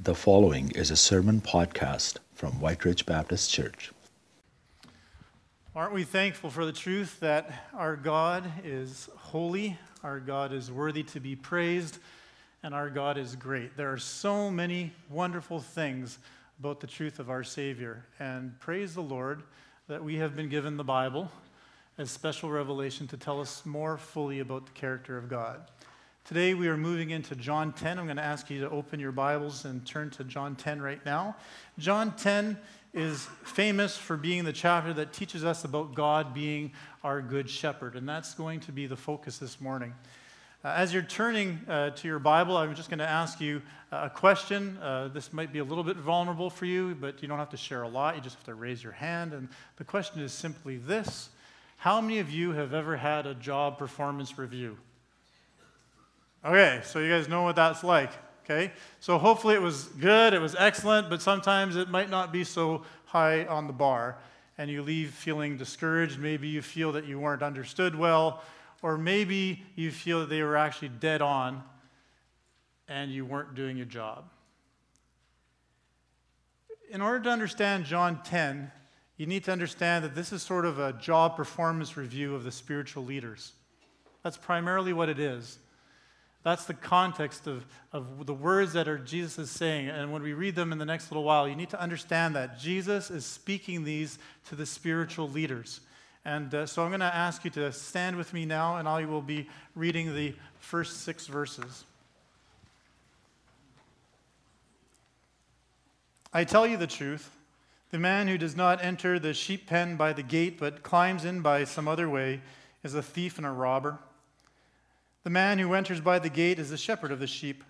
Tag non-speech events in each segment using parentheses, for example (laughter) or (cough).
The following is a sermon podcast from White Ridge Baptist Church. Aren't we thankful for the truth that our God is holy, our God is worthy to be praised, and our God is great? There are so many wonderful things about the truth of our Savior. And praise the Lord that we have been given the Bible as special revelation to tell us more fully about the character of God. Today we are moving into John 10. I'm going to ask you to open your Bibles and turn to John 10 right now. John 10 is famous for being the chapter that teaches us about God being our good shepherd, and that's going to be the focus this morning. Uh, as you're turning uh, to your Bible, I'm just going to ask you uh, a question. Uh, this might be a little bit vulnerable for you, but you don't have to share a lot. You just have to raise your hand. And the question is simply this How many of you have ever had a job performance review? Okay, so you guys know what that's like. Okay, so hopefully it was good, it was excellent, but sometimes it might not be so high on the bar, and you leave feeling discouraged. Maybe you feel that you weren't understood well, or maybe you feel that they were actually dead on and you weren't doing your job. In order to understand John 10, you need to understand that this is sort of a job performance review of the spiritual leaders. That's primarily what it is. That's the context of, of the words that are Jesus is saying. And when we read them in the next little while, you need to understand that Jesus is speaking these to the spiritual leaders. And uh, so I'm going to ask you to stand with me now, and I will be reading the first six verses. I tell you the truth. The man who does not enter the sheep pen by the gate, but climbs in by some other way, is a thief and a robber. The man who enters by the gate is the shepherd of the sheep.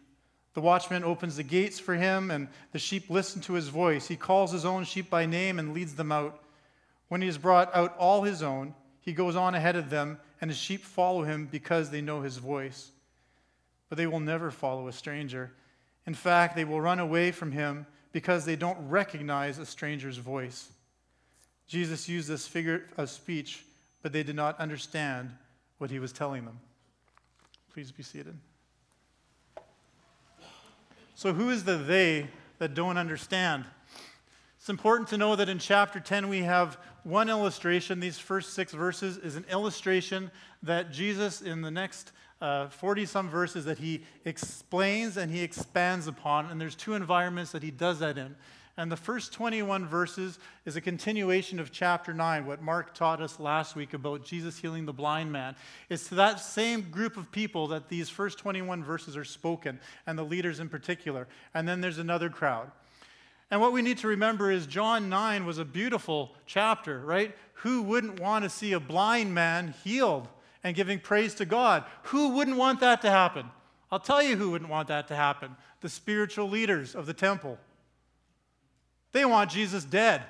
The watchman opens the gates for him, and the sheep listen to his voice. He calls his own sheep by name and leads them out. When he has brought out all his own, he goes on ahead of them, and his sheep follow him because they know his voice. But they will never follow a stranger. In fact, they will run away from him because they don't recognize a stranger's voice. Jesus used this figure of speech, but they did not understand what he was telling them. Please be seated. So, who is the they that don't understand? It's important to know that in chapter 10 we have one illustration. These first six verses is an illustration that Jesus, in the next 40 uh, some verses, that he explains and he expands upon. And there's two environments that he does that in. And the first 21 verses is a continuation of chapter 9, what Mark taught us last week about Jesus healing the blind man. It's to that same group of people that these first 21 verses are spoken, and the leaders in particular. And then there's another crowd. And what we need to remember is John 9 was a beautiful chapter, right? Who wouldn't want to see a blind man healed and giving praise to God? Who wouldn't want that to happen? I'll tell you who wouldn't want that to happen the spiritual leaders of the temple. They want Jesus dead.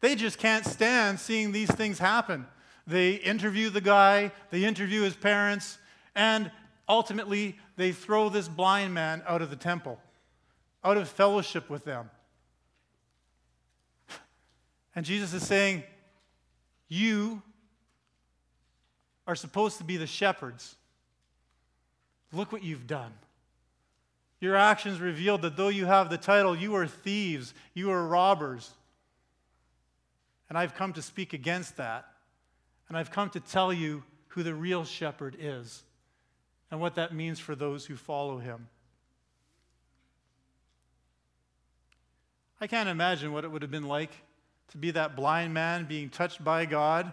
They just can't stand seeing these things happen. They interview the guy, they interview his parents, and ultimately they throw this blind man out of the temple, out of fellowship with them. And Jesus is saying, You are supposed to be the shepherds. Look what you've done. Your actions revealed that though you have the title, you are thieves, you are robbers. And I've come to speak against that. And I've come to tell you who the real shepherd is and what that means for those who follow him. I can't imagine what it would have been like to be that blind man being touched by God,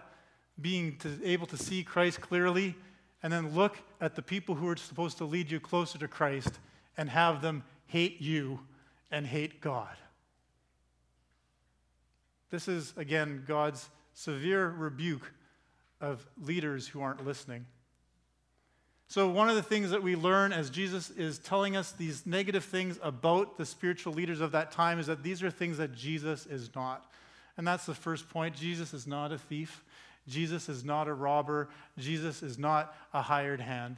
being to, able to see Christ clearly, and then look at the people who are supposed to lead you closer to Christ and have them hate you and hate God. This is, again, God's severe rebuke of leaders who aren't listening. So, one of the things that we learn as Jesus is telling us these negative things about the spiritual leaders of that time is that these are things that Jesus is not. And that's the first point. Jesus is not a thief. Jesus is not a robber. Jesus is not a hired hand.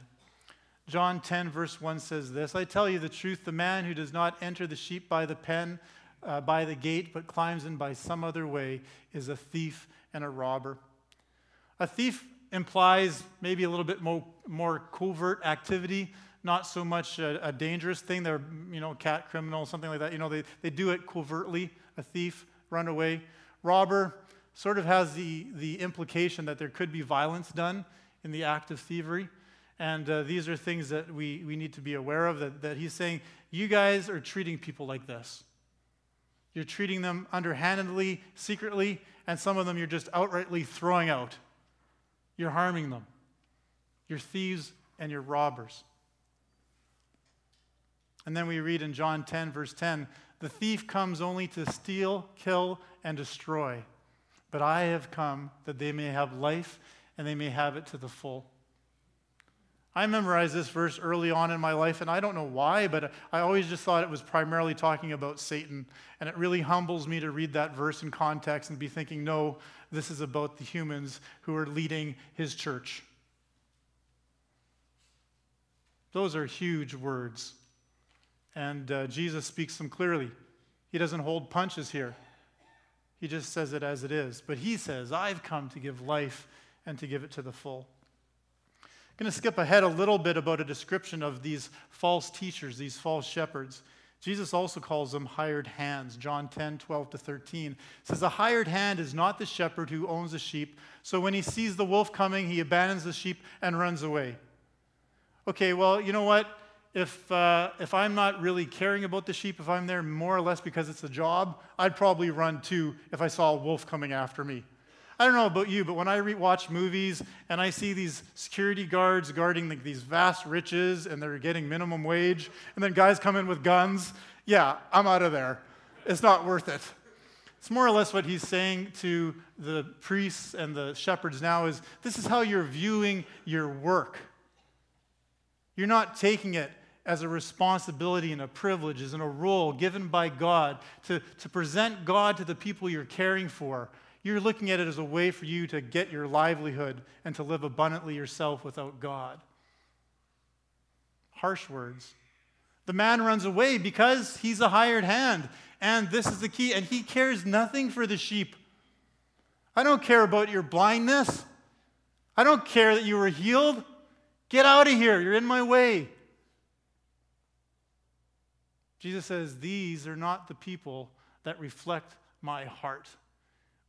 John 10, verse 1 says this I tell you the truth, the man who does not enter the sheep by the pen, uh, by the gate, but climbs in by some other way, is a thief and a robber. A thief implies maybe a little bit more, more covert activity. not so much a, a, dangerous thing. They're, you know, cat criminal, something like that. You know, they, they do it covertly, a thief, run away. Robber sort of has the, the implication that there could be violence done in the act of thievery. And uh, these are things that we, we need to be aware of, that, that he's saying, you guys are treating people like this. You're treating them underhandedly, secretly, and some of them you're just outrightly throwing out. You're harming them. You're thieves and you're robbers. And then we read in John 10, verse 10 the thief comes only to steal, kill, and destroy. But I have come that they may have life and they may have it to the full. I memorized this verse early on in my life, and I don't know why, but I always just thought it was primarily talking about Satan. And it really humbles me to read that verse in context and be thinking, no, this is about the humans who are leading his church. Those are huge words. And uh, Jesus speaks them clearly. He doesn't hold punches here, he just says it as it is. But he says, I've come to give life and to give it to the full. I'm going to skip ahead a little bit about a description of these false teachers, these false shepherds. Jesus also calls them hired hands. John 10, 12 to 13 says, A hired hand is not the shepherd who owns the sheep. So when he sees the wolf coming, he abandons the sheep and runs away. Okay, well, you know what? If, uh, if I'm not really caring about the sheep, if I'm there more or less because it's a job, I'd probably run too if I saw a wolf coming after me. I don't know about you, but when I re- watch movies and I see these security guards guarding like, these vast riches and they're getting minimum wage, and then guys come in with guns, yeah, I'm out of there. It's not worth it. It's more or less what he's saying to the priests and the shepherds now is this is how you're viewing your work. You're not taking it as a responsibility and a privilege, as in a role given by God to, to present God to the people you're caring for you're looking at it as a way for you to get your livelihood and to live abundantly yourself without God. Harsh words. The man runs away because he's a hired hand. And this is the key. And he cares nothing for the sheep. I don't care about your blindness. I don't care that you were healed. Get out of here. You're in my way. Jesus says, These are not the people that reflect my heart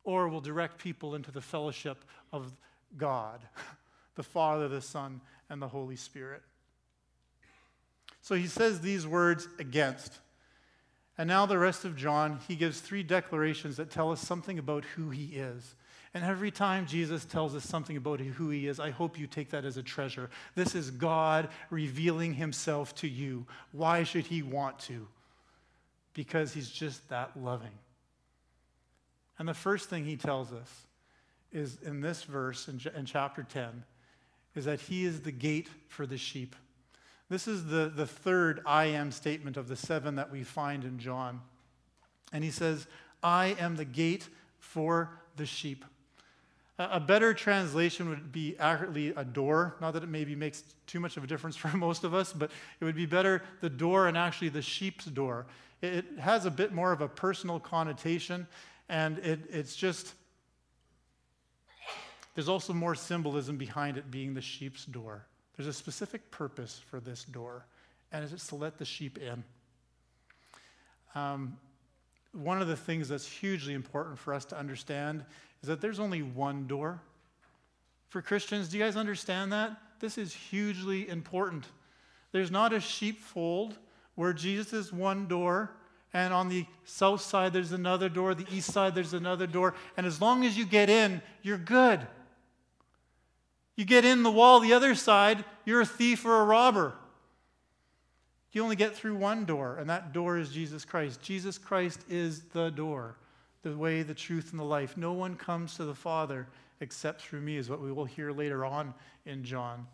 or will direct people into the fellowship of God, (laughs) the Father, the Son, and the Holy Spirit. So he says these words against. And now, the rest of John, he gives three declarations that tell us something about who he is. And every time Jesus tells us something about who he is, I hope you take that as a treasure. This is God revealing himself to you. Why should he want to? Because he's just that loving. And the first thing he tells us is in this verse in, in chapter 10 is that he is the gate for the sheep. This is the, the third I am statement of the seven that we find in John. And he says, I am the gate for the sheep. A better translation would be accurately a door. Not that it maybe makes too much of a difference (laughs) for most of us, but it would be better the door and actually the sheep's door. It has a bit more of a personal connotation. And it, it's just, there's also more symbolism behind it being the sheep's door. There's a specific purpose for this door, and it's to let the sheep in. Um, one of the things that's hugely important for us to understand is that there's only one door. For Christians, do you guys understand that? This is hugely important. There's not a sheepfold where Jesus is one door and on the south side there's another door, the east side there's another door, and as long as you get in, you're good. You get in the wall the other side, you're a thief or a robber. You only get through one door, and that door is Jesus Christ. Jesus Christ is the door, the way, the truth, and the life. No one comes to the Father except through me, is what we will hear later on in John.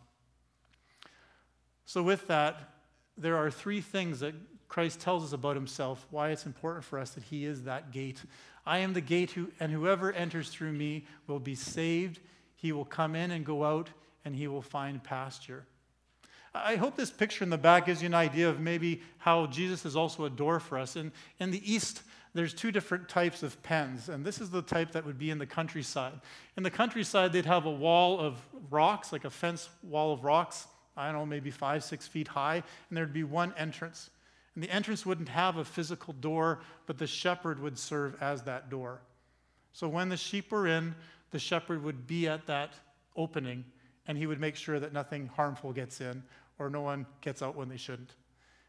So, with that, there are three things that Christ tells us about himself, why it's important for us that he is that gate. I am the gate, who, and whoever enters through me will be saved. He will come in and go out, and he will find pasture. I hope this picture in the back gives you an idea of maybe how Jesus is also a door for us. In, in the East, there's two different types of pens, and this is the type that would be in the countryside. In the countryside, they'd have a wall of rocks, like a fence wall of rocks, I don't know, maybe five, six feet high, and there'd be one entrance. And the entrance wouldn't have a physical door, but the shepherd would serve as that door. So when the sheep were in, the shepherd would be at that opening, and he would make sure that nothing harmful gets in or no one gets out when they shouldn't.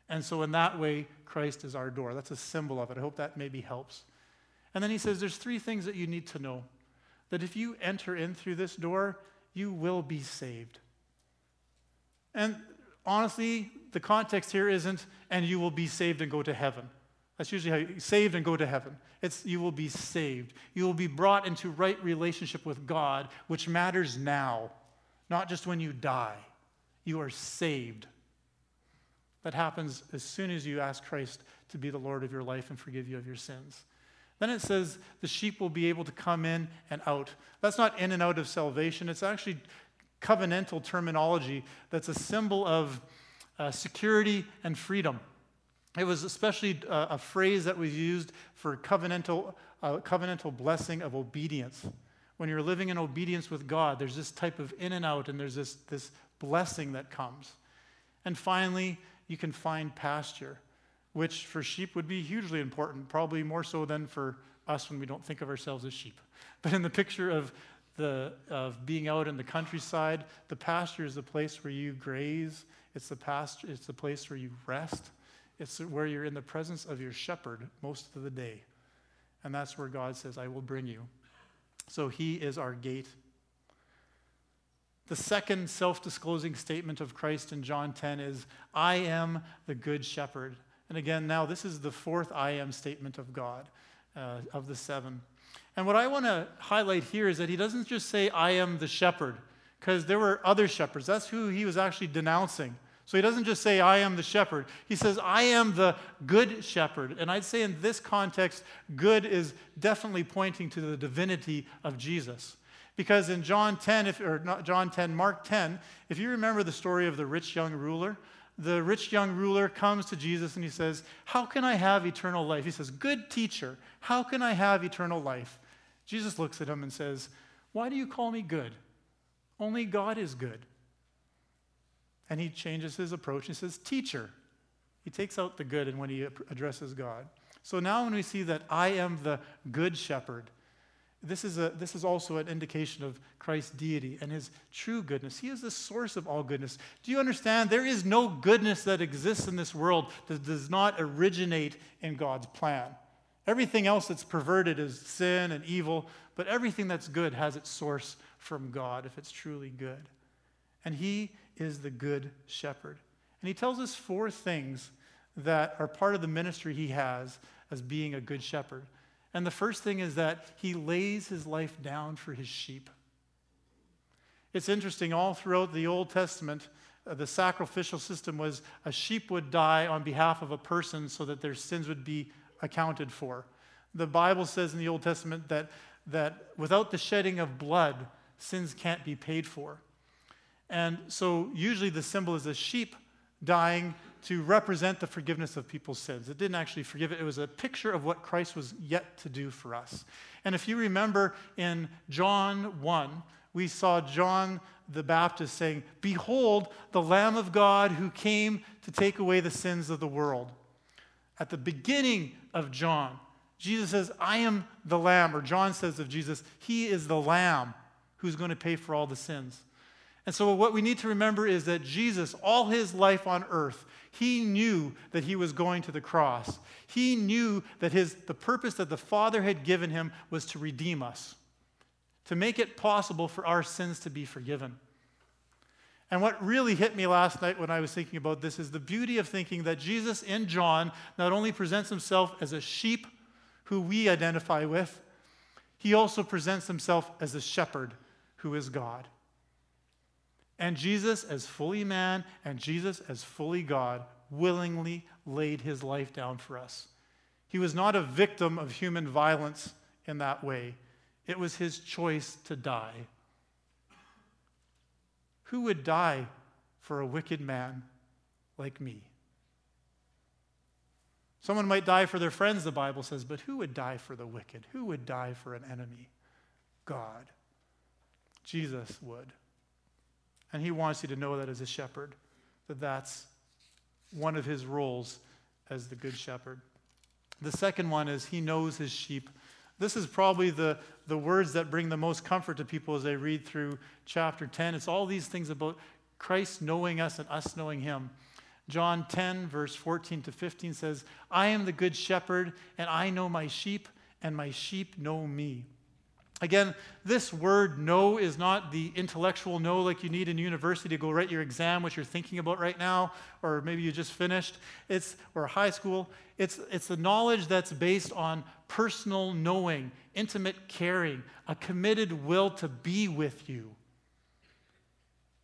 And so, in that way, Christ is our door. That's a symbol of it. I hope that maybe helps. And then he says there's three things that you need to know that if you enter in through this door, you will be saved. And honestly, the context here isn't, and you will be saved and go to heaven. That's usually how you saved and go to heaven. It's you will be saved. You will be brought into right relationship with God, which matters now, not just when you die. You are saved. That happens as soon as you ask Christ to be the Lord of your life and forgive you of your sins. Then it says the sheep will be able to come in and out. That's not in and out of salvation, it's actually covenantal terminology that's a symbol of uh, security and freedom. It was especially a, uh, a phrase that was used for covenantal, uh, covenantal blessing of obedience. When you're living in obedience with God, there's this type of in and out, and there's this, this blessing that comes. And finally, you can find pasture, which for sheep would be hugely important, probably more so than for us when we don't think of ourselves as sheep. (laughs) But in the picture of, the, of being out in the countryside, the pasture is the place where you graze, it's the, pasture, it's the place where you rest, it's where you're in the presence of your shepherd most of the day. And that's where God says, I will bring you. So he is our gate the second self disclosing statement of Christ in John 10 is, I am the good shepherd. And again, now this is the fourth I am statement of God, uh, of the seven. And what I want to highlight here is that he doesn't just say, I am the shepherd, because there were other shepherds. That's who he was actually denouncing. So he doesn't just say, I am the shepherd. He says, I am the good shepherd. And I'd say in this context, good is definitely pointing to the divinity of Jesus. Because in John 10, if, or not John 10, Mark 10, if you remember the story of the rich young ruler, the rich young ruler comes to Jesus and he says, How can I have eternal life? He says, Good teacher, how can I have eternal life? Jesus looks at him and says, Why do you call me good? Only God is good. And he changes his approach. He says, Teacher. He takes out the good and when he addresses God. So now when we see that I am the good shepherd, this is, a, this is also an indication of Christ's deity and his true goodness. He is the source of all goodness. Do you understand? There is no goodness that exists in this world that does not originate in God's plan. Everything else that's perverted is sin and evil, but everything that's good has its source from God if it's truly good. And he is the good shepherd. And he tells us four things that are part of the ministry he has as being a good shepherd. And the first thing is that he lays his life down for his sheep. It's interesting, all throughout the Old Testament, uh, the sacrificial system was a sheep would die on behalf of a person so that their sins would be accounted for. The Bible says in the Old Testament that, that without the shedding of blood, sins can't be paid for. And so usually the symbol is a sheep dying to represent the forgiveness of people's sins. It didn't actually forgive it, it was a picture of what Christ was yet to do for us. And if you remember in John 1, we saw John the Baptist saying, Behold, the Lamb of God who came to take away the sins of the world. At the beginning of John, Jesus says, I am the Lamb, or John says of Jesus, He is the Lamb who's going to pay for all the sins. And so, what we need to remember is that Jesus, all his life on earth, he knew that he was going to the cross. He knew that his, the purpose that the Father had given him was to redeem us, to make it possible for our sins to be forgiven. And what really hit me last night when I was thinking about this is the beauty of thinking that Jesus in John not only presents himself as a sheep who we identify with, he also presents himself as a shepherd who is God. And Jesus, as fully man and Jesus, as fully God, willingly laid his life down for us. He was not a victim of human violence in that way, it was his choice to die. Who would die for a wicked man like me? Someone might die for their friends, the Bible says, but who would die for the wicked? Who would die for an enemy? God. Jesus would. And he wants you to know that as a shepherd, that that's one of his roles as the good shepherd. The second one is he knows his sheep. This is probably the, the words that bring the most comfort to people as they read through chapter 10. It's all these things about Christ knowing us and us knowing him. John 10, verse 14 to 15 says, I am the good shepherd, and I know my sheep, and my sheep know me. Again, this word know is not the intellectual know like you need in university to go write your exam, what you're thinking about right now, or maybe you just finished, it's, or high school. It's, it's the knowledge that's based on personal knowing, intimate caring, a committed will to be with you.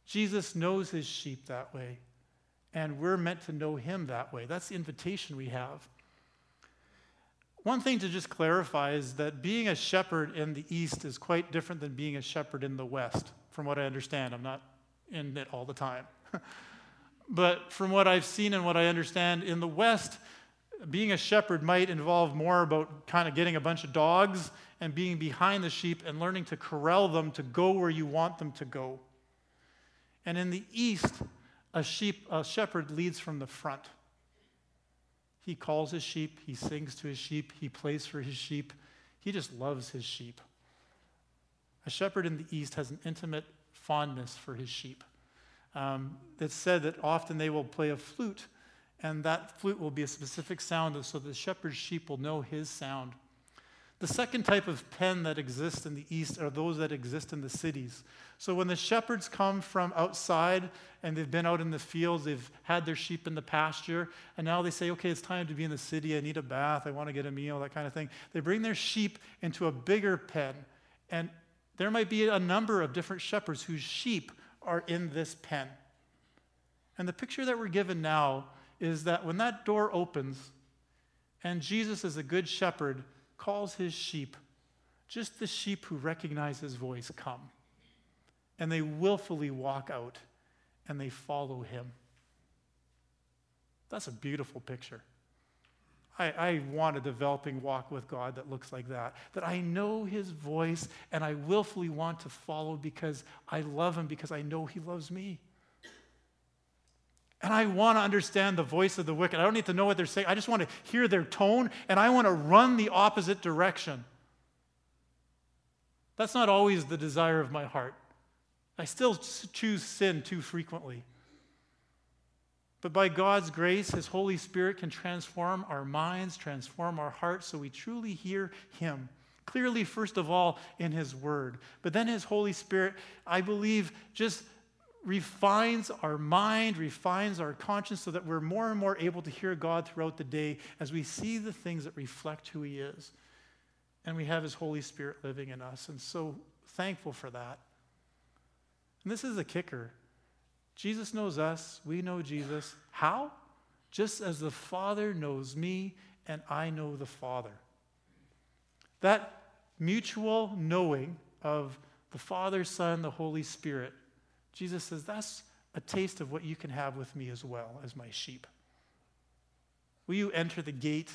Jesus knows his sheep that way, and we're meant to know him that way. That's the invitation we have. One thing to just clarify is that being a shepherd in the East is quite different than being a shepherd in the West, from what I understand. I'm not in it all the time. (laughs) but from what I've seen and what I understand, in the West, being a shepherd might involve more about kind of getting a bunch of dogs and being behind the sheep and learning to corral them to go where you want them to go. And in the East, a sheep, a shepherd leads from the front. He calls his sheep, he sings to his sheep, he plays for his sheep. He just loves his sheep. A shepherd in the East has an intimate fondness for his sheep. Um, it's said that often they will play a flute, and that flute will be a specific sound, so the shepherd's sheep will know his sound. The second type of pen that exists in the East are those that exist in the cities. So when the shepherds come from outside and they've been out in the fields, they've had their sheep in the pasture, and now they say, okay, it's time to be in the city. I need a bath. I want to get a meal, that kind of thing. They bring their sheep into a bigger pen. And there might be a number of different shepherds whose sheep are in this pen. And the picture that we're given now is that when that door opens and Jesus, is a good shepherd, calls his sheep, just the sheep who recognize his voice, come. And they willfully walk out and they follow him. That's a beautiful picture. I, I, want a developing walk with God that looks like that. That I know His voice and I willfully want to follow because I love Him, because I know He loves me. And I want to understand the voice of the wicked. I don't need to know what they're saying. I just want to hear their tone and I want to run the opposite direction. That's not always the desire of my heart. I still choose sin too frequently. But by God's grace, His Holy Spirit can transform our minds, transform our hearts, so we truly hear Him. Clearly, first of all, in His Word. But then His Holy Spirit, I believe, just refines our mind, refines our conscience so that we're more and more able to hear God throughout the day as we see the things that reflect who He is. And we have His Holy Spirit living in us. And so thankful for that. And this is the kicker Jesus knows us, we know Jesus. How? Just as the Father knows me and I know the Father. That mutual knowing of the Father, Son, the Holy Spirit Jesus says, That's a taste of what you can have with me as well as my sheep. Will you enter the gate?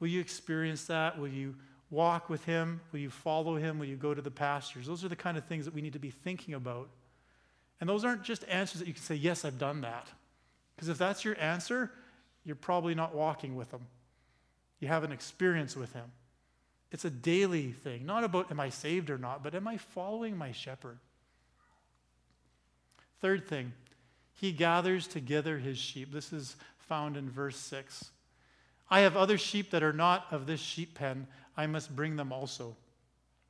Will you experience that? Will you walk with him? Will you follow him? Will you go to the pastures? Those are the kind of things that we need to be thinking about. And those aren't just answers that you can say, Yes, I've done that. Because if that's your answer, you're probably not walking with him. You have an experience with him. It's a daily thing, not about am I saved or not, but am I following my shepherd? Third thing, he gathers together his sheep. This is found in verse 6. I have other sheep that are not of this sheep pen. I must bring them also.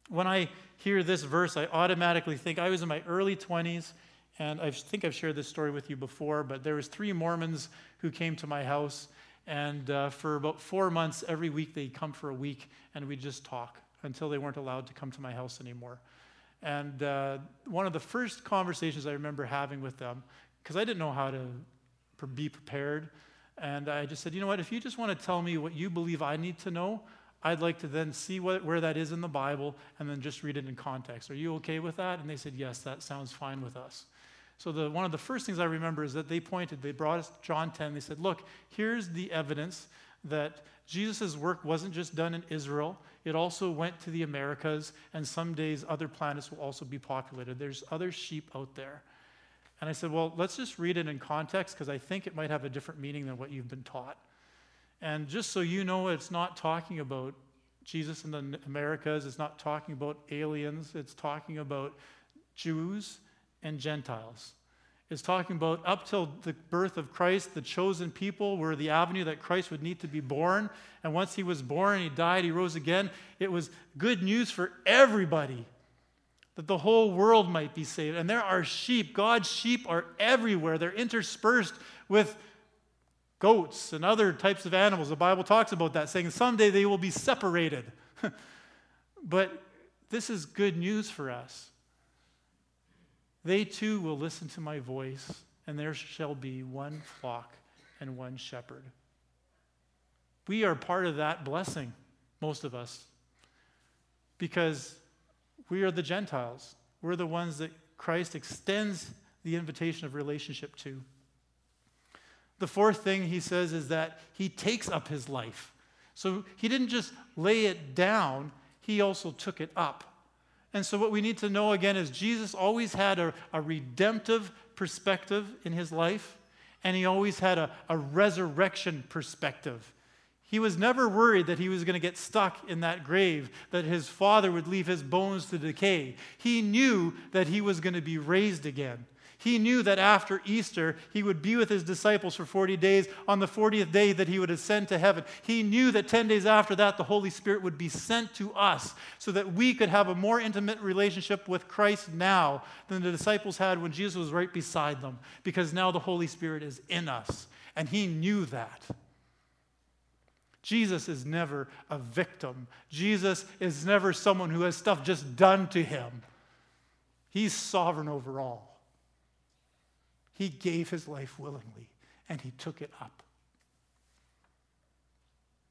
When I hear this verse, I automatically think I was in my early 20s, and I think I've shared this story with you before, but there was three Mormons who came to my house, and uh, for about four months, every week they'd come for a week, and we'd just talk until they weren't allowed to come to my house anymore. And uh, one of the first conversations I remember having with them, because I didn't know how to be prepared, and I just said, you know what, if you just want to tell me what you believe I need to know, I'd like to then see what, where that is in the Bible and then just read it in context. Are you okay with that? And they said, yes, that sounds fine with us. So the, one of the first things I remember is that they pointed, they brought us John 10. They said, look, here's the evidence that Jesus' work wasn't just done in Israel, it also went to the Americas, and some days other planets will also be populated. There's other sheep out there. And I said, Well, let's just read it in context because I think it might have a different meaning than what you've been taught. And just so you know, it's not talking about Jesus in the Americas, it's not talking about aliens, it's talking about Jews and Gentiles. It's talking about up till the birth of Christ, the chosen people were the avenue that Christ would need to be born. And once he was born, he died, he rose again. It was good news for everybody that the whole world might be saved. And there are sheep. God's sheep are everywhere, they're interspersed with goats and other types of animals. The Bible talks about that, saying someday they will be separated. (laughs) but this is good news for us. They too will listen to my voice, and there shall be one flock and one shepherd. We are part of that blessing, most of us, because we are the Gentiles. We're the ones that Christ extends the invitation of relationship to. The fourth thing he says is that he takes up his life. So he didn't just lay it down, he also took it up. And so, what we need to know again is Jesus always had a, a redemptive perspective in his life, and he always had a, a resurrection perspective. He was never worried that he was going to get stuck in that grave, that his father would leave his bones to decay. He knew that he was going to be raised again. He knew that after Easter, he would be with his disciples for 40 days. On the 40th day, that he would ascend to heaven. He knew that 10 days after that, the Holy Spirit would be sent to us so that we could have a more intimate relationship with Christ now than the disciples had when Jesus was right beside them, because now the Holy Spirit is in us. And he knew that. Jesus is never a victim. Jesus is never someone who has stuff just done to him. He's sovereign over all. He gave his life willingly and he took it up.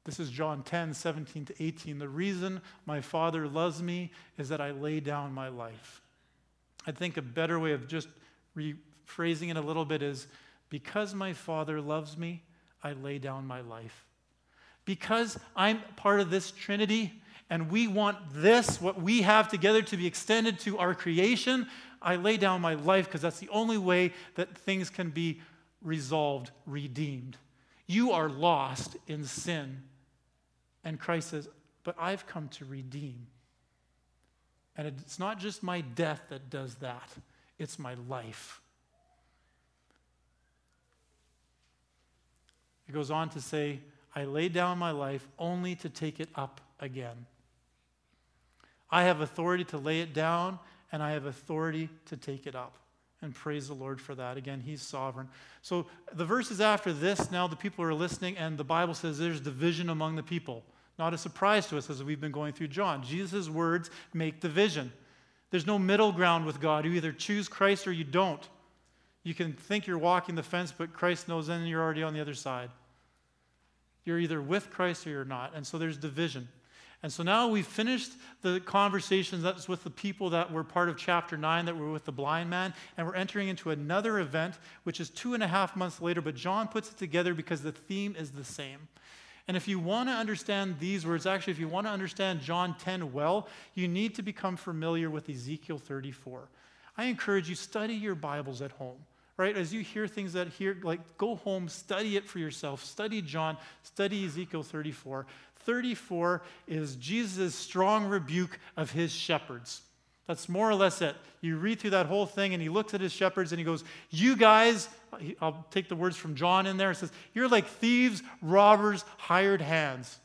This is John 10, 17 to 18. The reason my Father loves me is that I lay down my life. I think a better way of just rephrasing it a little bit is because my Father loves me, I lay down my life. Because I'm part of this Trinity and we want this, what we have together, to be extended to our creation, I lay down my life because that's the only way that things can be resolved, redeemed. You are lost in sin. And Christ says, But I've come to redeem. And it's not just my death that does that, it's my life. It goes on to say, I lay down my life only to take it up again. I have authority to lay it down and I have authority to take it up. And praise the Lord for that. Again, He's sovereign. So the verses after this, now the people are listening, and the Bible says there's division among the people. Not a surprise to us as we've been going through John. Jesus' words make division. There's no middle ground with God. You either choose Christ or you don't. You can think you're walking the fence, but Christ knows then you're already on the other side. You're either with Christ or you're not. And so there's division. And so now we've finished the conversations that's with the people that were part of chapter 9, that were with the blind man, and we're entering into another event, which is two and a half months later, but John puts it together because the theme is the same. And if you want to understand these words, actually, if you want to understand John 10 well, you need to become familiar with Ezekiel 34. I encourage you, study your Bibles at home right? As you hear things that here, like go home, study it for yourself. Study John, study Ezekiel 34. 34 is Jesus' strong rebuke of his shepherds. That's more or less it. You read through that whole thing, and he looks at his shepherds and he goes, You guys, I'll take the words from John in there. It says, You're like thieves, robbers, hired hands.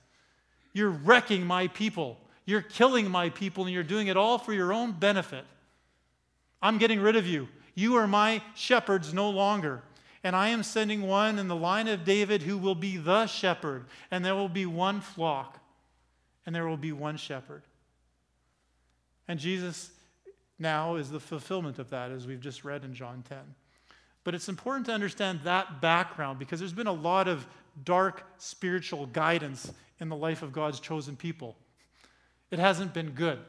You're wrecking my people. You're killing my people, and you're doing it all for your own benefit. I'm getting rid of you. You are my shepherds no longer. And I am sending one in the line of David who will be the shepherd, and there will be one flock, and there will be one shepherd. And Jesus now is the fulfillment of that, as we've just read in John 10. But it's important to understand that background because there's been a lot of dark spiritual guidance in the life of God's chosen people. It hasn't been good.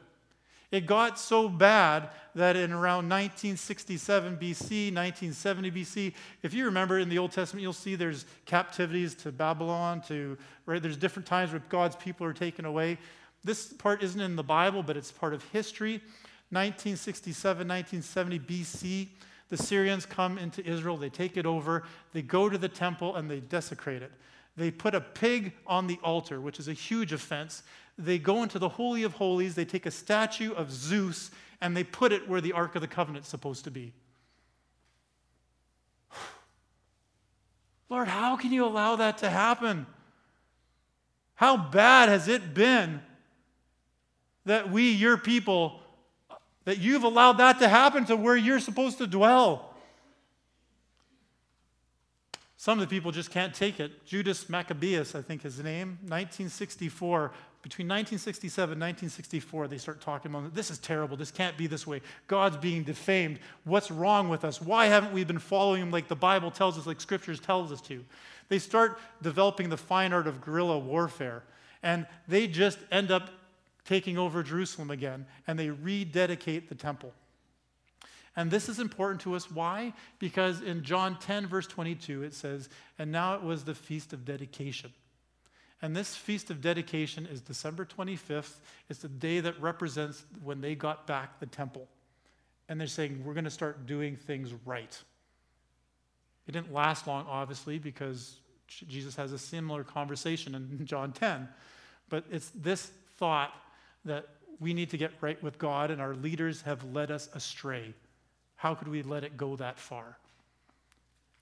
It got so bad that in around 1967 BC, 1970 BC, if you remember in the Old Testament, you'll see there's captivities to Babylon, to right. There's different times where God's people are taken away. This part isn't in the Bible, but it's part of history. 1967, 1970 BC, the Syrians come into Israel, they take it over, they go to the temple, and they desecrate it. They put a pig on the altar, which is a huge offense. They go into the Holy of Holies, they take a statue of Zeus, and they put it where the Ark of the Covenant is supposed to be. (sighs) Lord, how can you allow that to happen? How bad has it been that we, your people, that you've allowed that to happen to where you're supposed to dwell? Some of the people just can't take it. Judas Maccabeus, I think his name, 1964. Between 1967 and 1964, they start talking about this is terrible. This can't be this way. God's being defamed. What's wrong with us? Why haven't we been following him like the Bible tells us, like scriptures tells us to? They start developing the fine art of guerrilla warfare. And they just end up taking over Jerusalem again, and they rededicate the temple. And this is important to us. Why? Because in John 10, verse 22, it says, And now it was the feast of dedication. And this feast of dedication is December 25th. It's the day that represents when they got back the temple. And they're saying, we're going to start doing things right. It didn't last long, obviously, because Jesus has a similar conversation in (laughs) John 10. But it's this thought that we need to get right with God, and our leaders have led us astray. How could we let it go that far?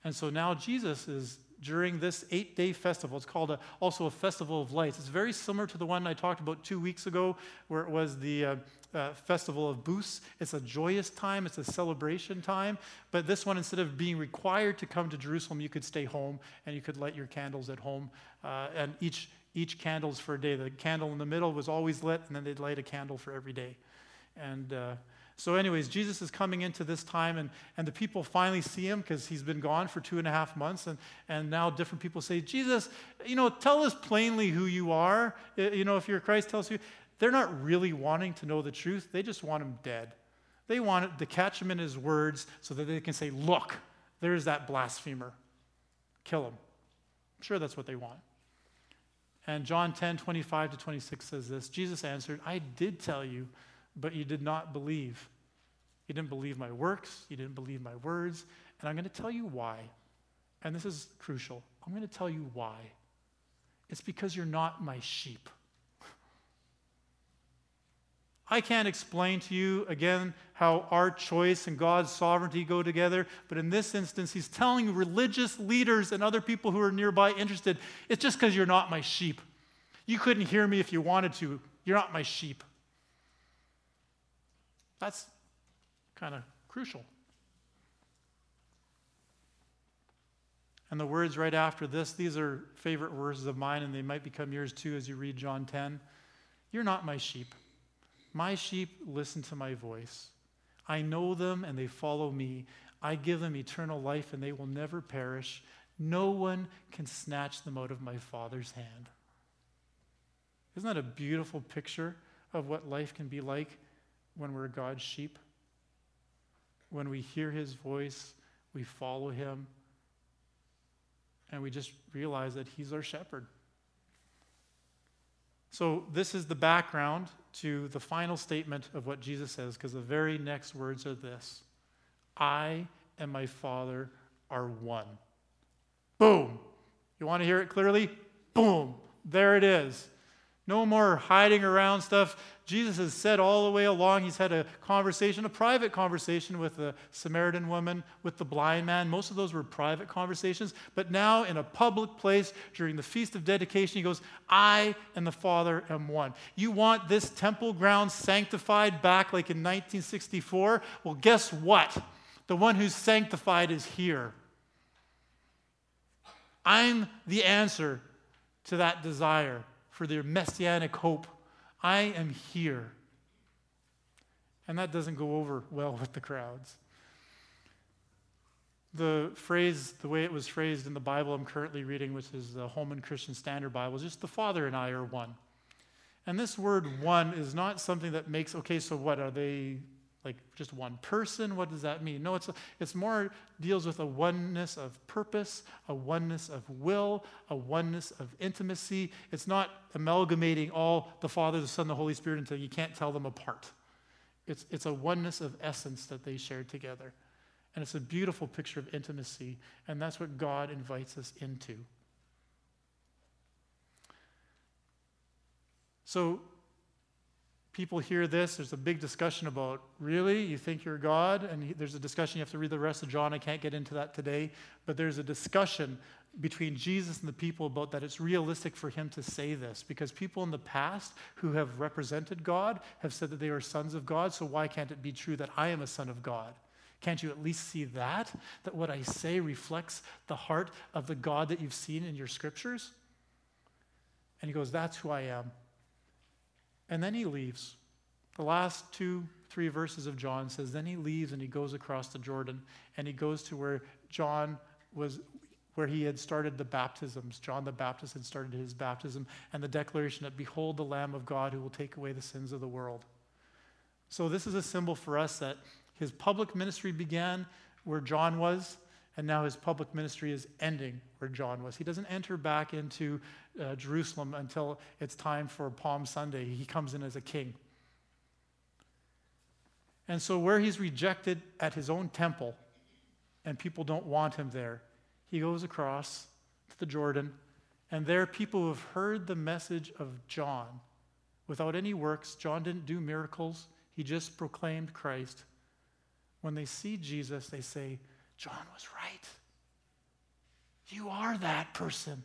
And so now Jesus is during this eight day festival. It's called a, also a festival of lights. It's very similar to the one I talked about two weeks ago, where it was the uh, uh, festival of booths. It's a joyous time, it's a celebration time. But this one, instead of being required to come to Jerusalem, you could stay home and you could light your candles at home. Uh, and each, each candle's for a day. The candle in the middle was always lit, and then they'd light a candle for every day. And uh, so, anyways, Jesus is coming into this time, and, and the people finally see him because he's been gone for two and a half months. And, and now different people say, Jesus, you know, tell us plainly who you are. You know, if you're Christ, tell us who. They're not really wanting to know the truth, they just want him dead. They want to catch him in his words so that they can say, Look, there's that blasphemer. Kill him. I'm sure that's what they want. And John 10, 25 to 26 says this Jesus answered, I did tell you but you did not believe. You didn't believe my works, you didn't believe my words, and I'm going to tell you why. And this is crucial. I'm going to tell you why. It's because you're not my sheep. I can't explain to you again how our choice and God's sovereignty go together, but in this instance, he's telling religious leaders and other people who are nearby interested it's just because you're not my sheep. You couldn't hear me if you wanted to. You're not my sheep. That's kind of crucial. And the words right after this, these are favorite verses of mine, and they might become yours too as you read John 10. You're not my sheep. My sheep listen to my voice. I know them, and they follow me. I give them eternal life, and they will never perish. No one can snatch them out of my Father's hand. Isn't that a beautiful picture of what life can be like when we're God's sheep. When we hear his voice, we follow him, and we just realize that he's our shepherd. So, this is the background to the final statement of what Jesus says, because the very next words are this I and my Father are one. Boom. You want to hear it clearly? Boom. There it is. No more hiding around stuff. Jesus has said all the way along, he's had a conversation, a private conversation with the Samaritan woman, with the blind man. Most of those were private conversations. But now, in a public place during the Feast of Dedication, he goes, I and the Father am one. You want this temple ground sanctified back like in 1964? Well, guess what? The one who's sanctified is here. I'm the answer to that desire for their messianic hope. I am here. And that doesn't go over well with the crowds. The phrase, the way it was phrased in the Bible I'm currently reading, which is the Holman Christian Standard Bible, is just the Father and I are one. And this word one is not something that makes, okay, so what? Are they like just one person? What does that mean? No, it's, it's more deals with a oneness of purpose, a oneness of will, a oneness of intimacy. It's not amalgamating all the Father, the Son, the Holy Spirit until you can't tell them apart. It's, it's a oneness of essence that they share together. And it's a beautiful picture of intimacy, and that's what God invites us into. So, people hear this, there's a big discussion about, really? You think you're God? And there's a discussion, you have to read the rest of John. I can't get into that today. But there's a discussion between Jesus and the people about that it's realistic for him to say this because people in the past who have represented God have said that they are sons of God. So why can't it be true that I am a son of God? Can't you at least see that? That what I say reflects the heart of the God that you've seen in your scriptures? And he goes, That's who I am. And then he leaves. The last two, three verses of John says, Then he leaves and he goes across the Jordan and he goes to where John was, where he had started the baptisms. John the Baptist had started his baptism and the declaration that, Behold the Lamb of God who will take away the sins of the world. So, this is a symbol for us that his public ministry began where John was, and now his public ministry is ending where John was. He doesn't enter back into uh, Jerusalem until it's time for Palm Sunday. He comes in as a king. And so, where he's rejected at his own temple and people don't want him there, he goes across to the Jordan, and there people who have heard the message of John without any works. John didn't do miracles, he just proclaimed Christ. When they see Jesus, they say, John was right. You are that person.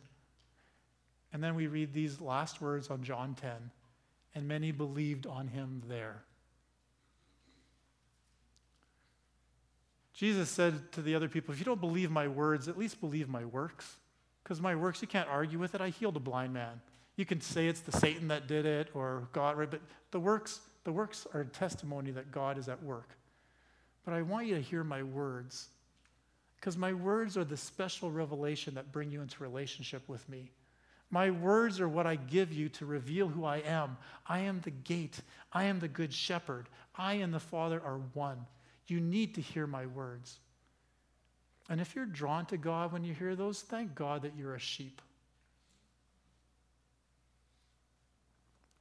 And then we read these last words on John 10 and many believed on him there. Jesus said to the other people, If you don't believe my words, at least believe my works. Because my works, you can't argue with it. I healed a blind man. You can say it's the Satan that did it or God, right? But the works, the works are a testimony that God is at work. But I want you to hear my words because my words are the special revelation that bring you into relationship with me. My words are what I give you to reveal who I am. I am the gate. I am the good shepherd. I and the Father are one. You need to hear my words. And if you're drawn to God when you hear those, thank God that you're a sheep.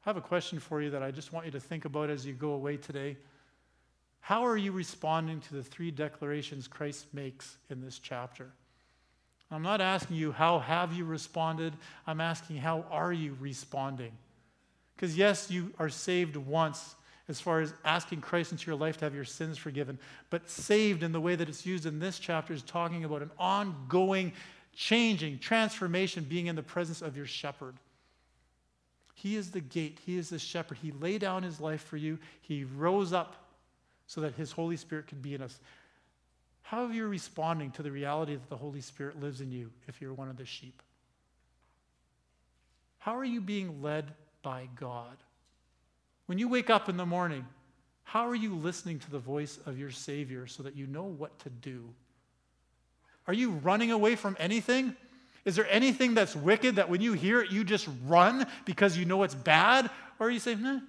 I have a question for you that I just want you to think about as you go away today. How are you responding to the three declarations Christ makes in this chapter? I'm not asking you how have you responded. I'm asking how are you responding? Because yes, you are saved once as far as asking Christ into your life to have your sins forgiven, but saved in the way that it's used in this chapter is talking about an ongoing changing, transformation, being in the presence of your shepherd. He is the gate. He is the shepherd. He laid down his life for you. He rose up so that His Holy Spirit could be in us. How are you responding to the reality that the Holy Spirit lives in you if you're one of the sheep? How are you being led by God? When you wake up in the morning, how are you listening to the voice of your Savior so that you know what to do? Are you running away from anything? Is there anything that's wicked that when you hear it, you just run because you know it's bad? Or are you saying, nah,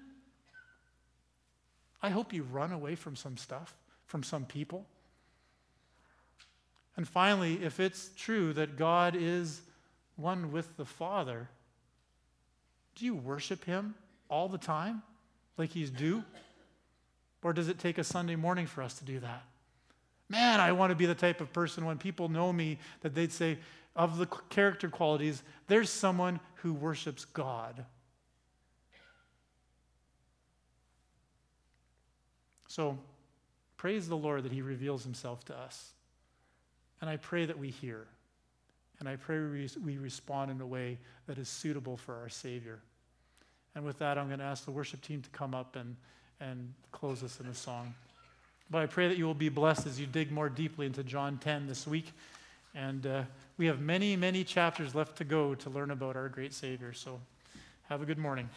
I hope you run away from some stuff, from some people. And finally, if it's true that God is one with the Father, do you worship Him all the time like He's due? Or does it take a Sunday morning for us to do that? Man, I want to be the type of person when people know me that they'd say, of the character qualities, there's someone who worships God. So praise the Lord that He reveals Himself to us. And I pray that we hear. And I pray we, respond in a way that is suitable for our Savior. And with that, I'm going to ask the worship team to come up and, and close us in a song. But I pray that you will be blessed as you dig more deeply into John 10 this week. And uh, we have many, many chapters left to go to learn about our great Savior. So have a good morning.